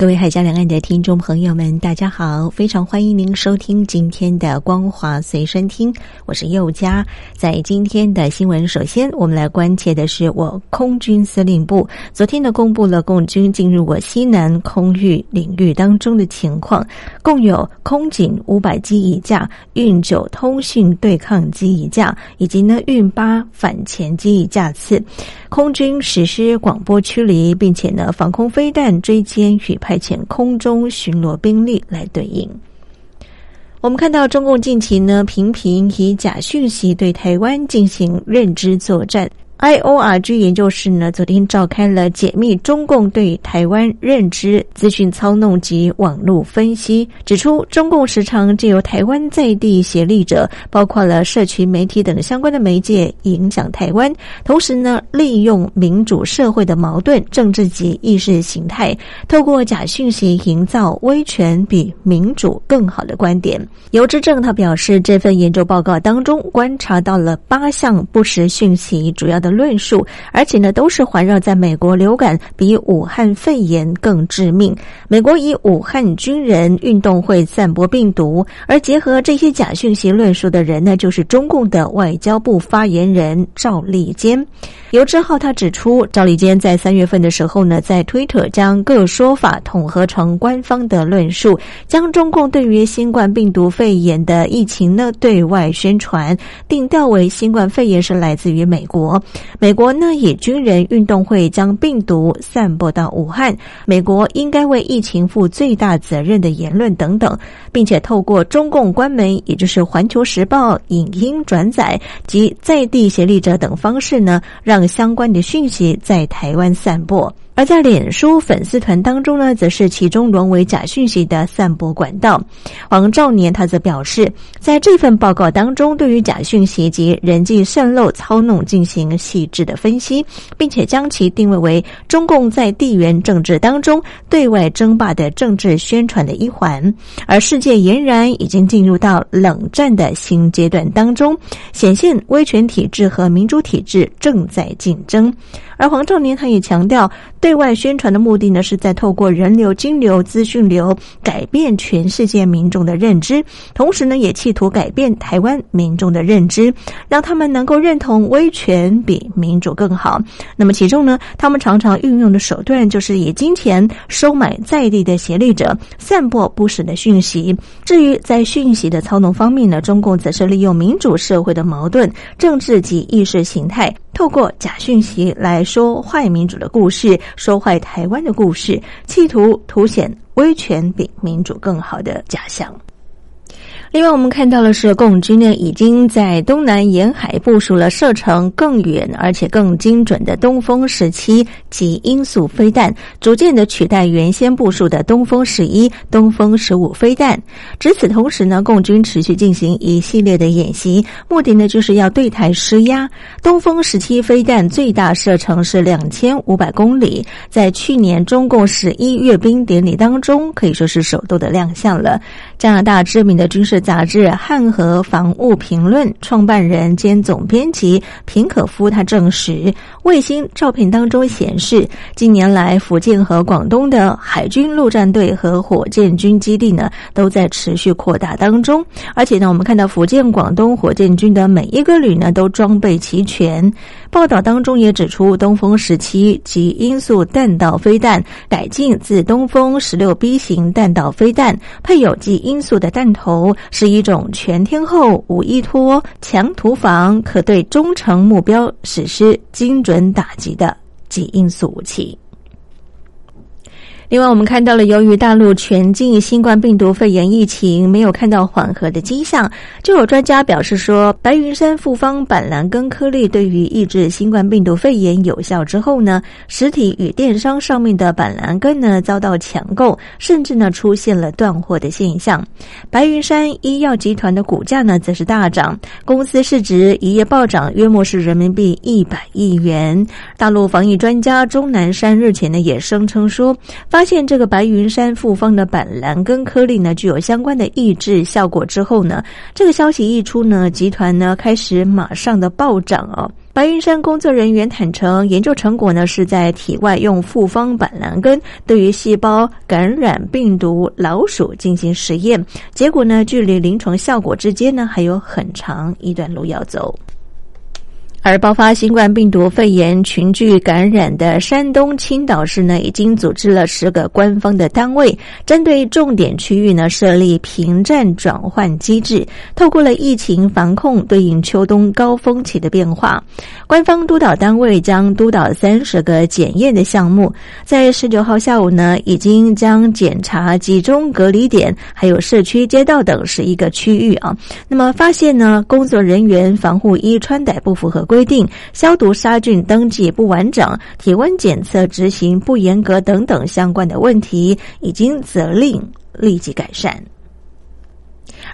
各位海峡两岸的听众朋友们，大家好！非常欢迎您收听今天的光华随身听，我是佑佳。在今天的新闻，首先我们来关切的是，我空军司令部昨天呢公布了共军进入我西南空域领域当中的情况，共有空警五百机一架、运九通讯对抗机一架，以及呢运八反潜机一架次。空军实施广播驱离，并且呢防空飞弹追歼与派遣空中巡逻兵力来对应。我们看到中共近期呢频频以假讯息对台湾进行认知作战。I O R G 研究室呢，昨天召开了解密中共对台湾认知资讯操弄及网络分析，指出中共时常借由台湾在地协力者，包括了社群媒体等相关的媒介影响台湾，同时呢，利用民主社会的矛盾、政治及意识形态，透过假讯息营造威权比民主更好的观点。尤之正他表示，这份研究报告当中观察到了八项不实讯息，主要的。论述，而且呢，都是环绕在美国流感比武汉肺炎更致命。美国以武汉军人运动会散播病毒，而结合这些假讯息论述的人呢，就是中共的外交部发言人赵立坚。尤志浩他指出，赵立坚在三月份的时候呢，在推特将各说法统合成官方的论述，将中共对于新冠病毒肺炎的疫情呢对外宣传，定调为新冠肺炎是来自于美国。美国呢以军人运动会将病毒散播到武汉，美国应该为疫情负最大责任的言论等等，并且透过中共官媒，也就是《环球时报》影音转载及在地协力者等方式呢，让。相关的讯息在台湾散播。而在脸书粉丝团当中呢，则是其中沦为假讯息的散播管道。黄兆年他则表示，在这份报告当中，对于假讯息及人际渗漏操弄进行细致的分析，并且将其定位为中共在地缘政治当中对外争霸的政治宣传的一环。而世界俨然已经进入到冷战的新阶段当中，显现威权体制和民主体制正在竞争。而黄兆年他也强调，对外宣传的目的呢，是在透过人流、金流、资讯流改变全世界民众的认知，同时呢，也企图改变台湾民众的认知，让他们能够认同威权比民主更好。那么其中呢，他们常常运用的手段就是以金钱收买在地的协力者，散播不实的讯息。至于在讯息的操弄方面呢，中共则是利用民主社会的矛盾、政治及意识形态。透过假讯息来说坏民主的故事，说坏台湾的故事，企图凸显威权比民主更好的假象。另外，我们看到的是，共军呢已经在东南沿海部署了射程更远而且更精准的东风十七及音速飞弹，逐渐的取代原先部署的东风十一、东风十五飞弹。值此同时呢，共军持续进行一系列的演习，目的呢就是要对台施压。东风十七飞弹最大射程是两千五百公里，在去年中共十一阅兵典礼当中，可以说是首度的亮相了。加拿大知名的军事。杂志《汉和防务评论》创办人兼总编辑平可夫他证实，卫星照片当中显示，近年来福建和广东的海军陆战队和火箭军基地呢都在持续扩大当中。而且呢，我们看到福建、广东火箭军的每一个旅呢都装备齐全。报道当中也指出，东风十七及音速弹道飞弹改进自东风十六 B 型弹道飞弹，配有及音速的弹头。是一种全天候无依托、强突防，可对中程目标实施精准打击的极音速武器。另外，我们看到了，由于大陆全境新冠病毒肺炎疫情没有看到缓和的迹象，就有专家表示说，白云山复方板蓝根颗粒对于抑制新冠病毒肺炎有效之后呢，实体与电商上面的板蓝根呢遭到抢购，甚至呢出现了断货的现象。白云山医药集团的股价呢则是大涨，公司市值一夜暴涨，约莫是人民币一百亿元。大陆防疫专家钟南山日前呢也声称说。发发现这个白云山复方的板蓝根颗粒呢，具有相关的抑制效果之后呢，这个消息一出呢，集团呢开始马上的暴涨哦。白云山工作人员坦诚，研究成果呢是在体外用复方板蓝根对于细胞感染病毒老鼠进行实验，结果呢，距离临床效果之间呢还有很长一段路要走。而爆发新冠病毒肺炎群聚感染的山东青岛市呢，已经组织了十个官方的单位，针对重点区域呢设立平战转换机制，透过了疫情防控对应秋冬高峰期的变化。官方督导单位将督导三十个检验的项目，在十九号下午呢，已经将检查集中隔离点、还有社区街道等十一个区域啊。那么发现呢，工作人员防护衣穿戴不符合。规定消毒杀菌登记不完整、体温检测执行不严格等等相关的问题，已经责令立即改善。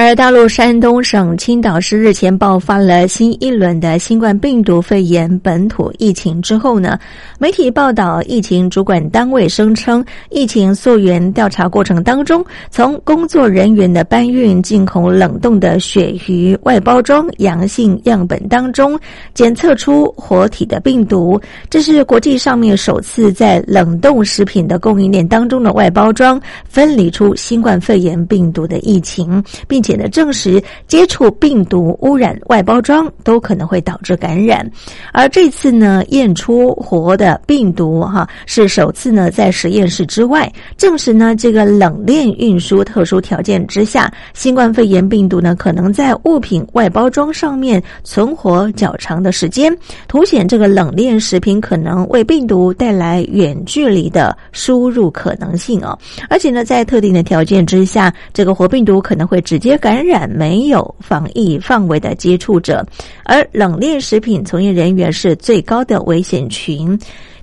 而大陆山东省青岛市日前爆发了新一轮的新冠病毒肺炎本土疫情之后呢，媒体报道，疫情主管单位声称，疫情溯源调查过程当中，从工作人员的搬运进口冷冻的鳕鱼外包装阳性样本当中检测出活体的病毒，这是国际上面首次在冷冻食品的供应链当中的外包装分离出新冠肺炎病毒的疫情。并且呢，证实接触病毒污染外包装都可能会导致感染。而这次呢，验出活的病毒哈，是首次呢在实验室之外证实呢，这个冷链运输特殊条件之下，新冠肺炎病毒呢可能在物品外包装上面存活较长的时间，凸显这个冷链食品可能为病毒带来远距离的输入可能性哦。而且呢，在特定的条件之下，这个活病毒可能会。直接感染没有防疫范围的接触者，而冷链食品从业人员是最高的危险群。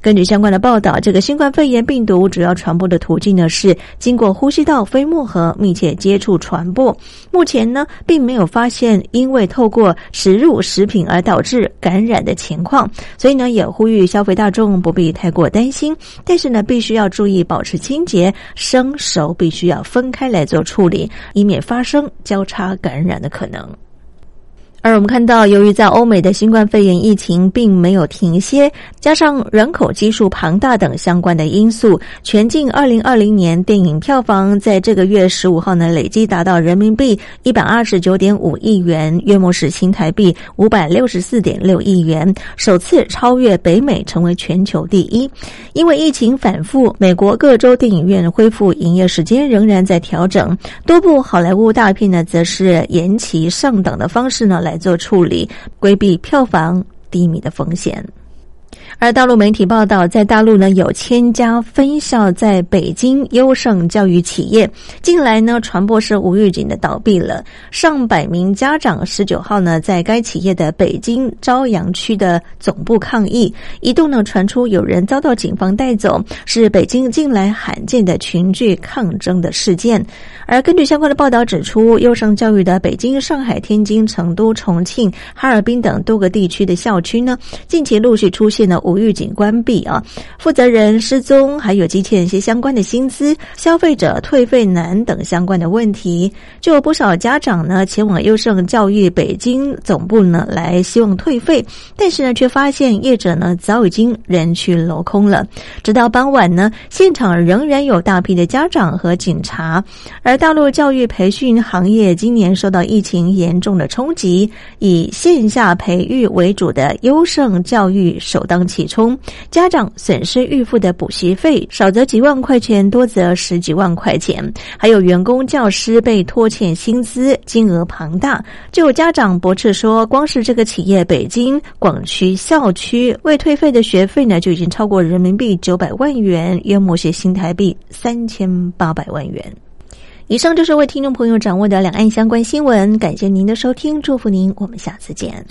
根据相关的报道，这个新冠肺炎病毒主要传播的途径呢是经过呼吸道飞沫和密切接触传播。目前呢，并没有发现因为透过食入食品而导致感染的情况，所以呢，也呼吁消费大众不必太过担心。但是呢，必须要注意保持清洁，生熟必须要分开来做处理，以免发生交叉感染的可能。而我们看到，由于在欧美的新冠肺炎疫情并没有停歇，加上人口基数庞大等相关的因素，全境二零二零年电影票房在这个月十五号呢，累计达到人民币一百二十九点五亿元，约莫是新台币五百六十四点六亿元，首次超越北美，成为全球第一。因为疫情反复，美国各州电影院恢复营业时间仍然在调整，多部好莱坞大片呢，则是延期上档的方式呢来。做处理，规避票房低迷的风险。而大陆媒体报道，在大陆呢有千家分校在北京优胜教育企业，近来呢传播是无预警的倒闭了。上百名家长十九号呢在该企业的北京朝阳区的总部抗议，一度呢传出有人遭到警方带走，是北京近来罕见的群聚抗争的事件。而根据相关的报道指出，优胜教育的北京、上海、天津、成都、重庆、哈尔滨等多个地区的校区呢，近期陆续出现了。无预警关闭啊，负责人失踪，还有积欠一些相关的薪资、消费者退费难等相关的问题，就有不少家长呢前往优胜教育北京总部呢来希望退费，但是呢却发现业者呢早已经人去楼空了。直到傍晚呢，现场仍然有大批的家长和警察。而大陆教育培训行业今年受到疫情严重的冲击，以线下培育为主的优胜教育首当。起冲，家长损失预付的补习费少则几万块钱，多则十几万块钱，还有员工教师被拖欠薪资，金额庞大。就有家长驳斥说，光是这个企业北京广区校区未退费的学费呢，就已经超过人民币九百万元，约莫些新台币三千八百万元。以上就是为听众朋友掌握的两岸相关新闻，感谢您的收听，祝福您，我们下次见。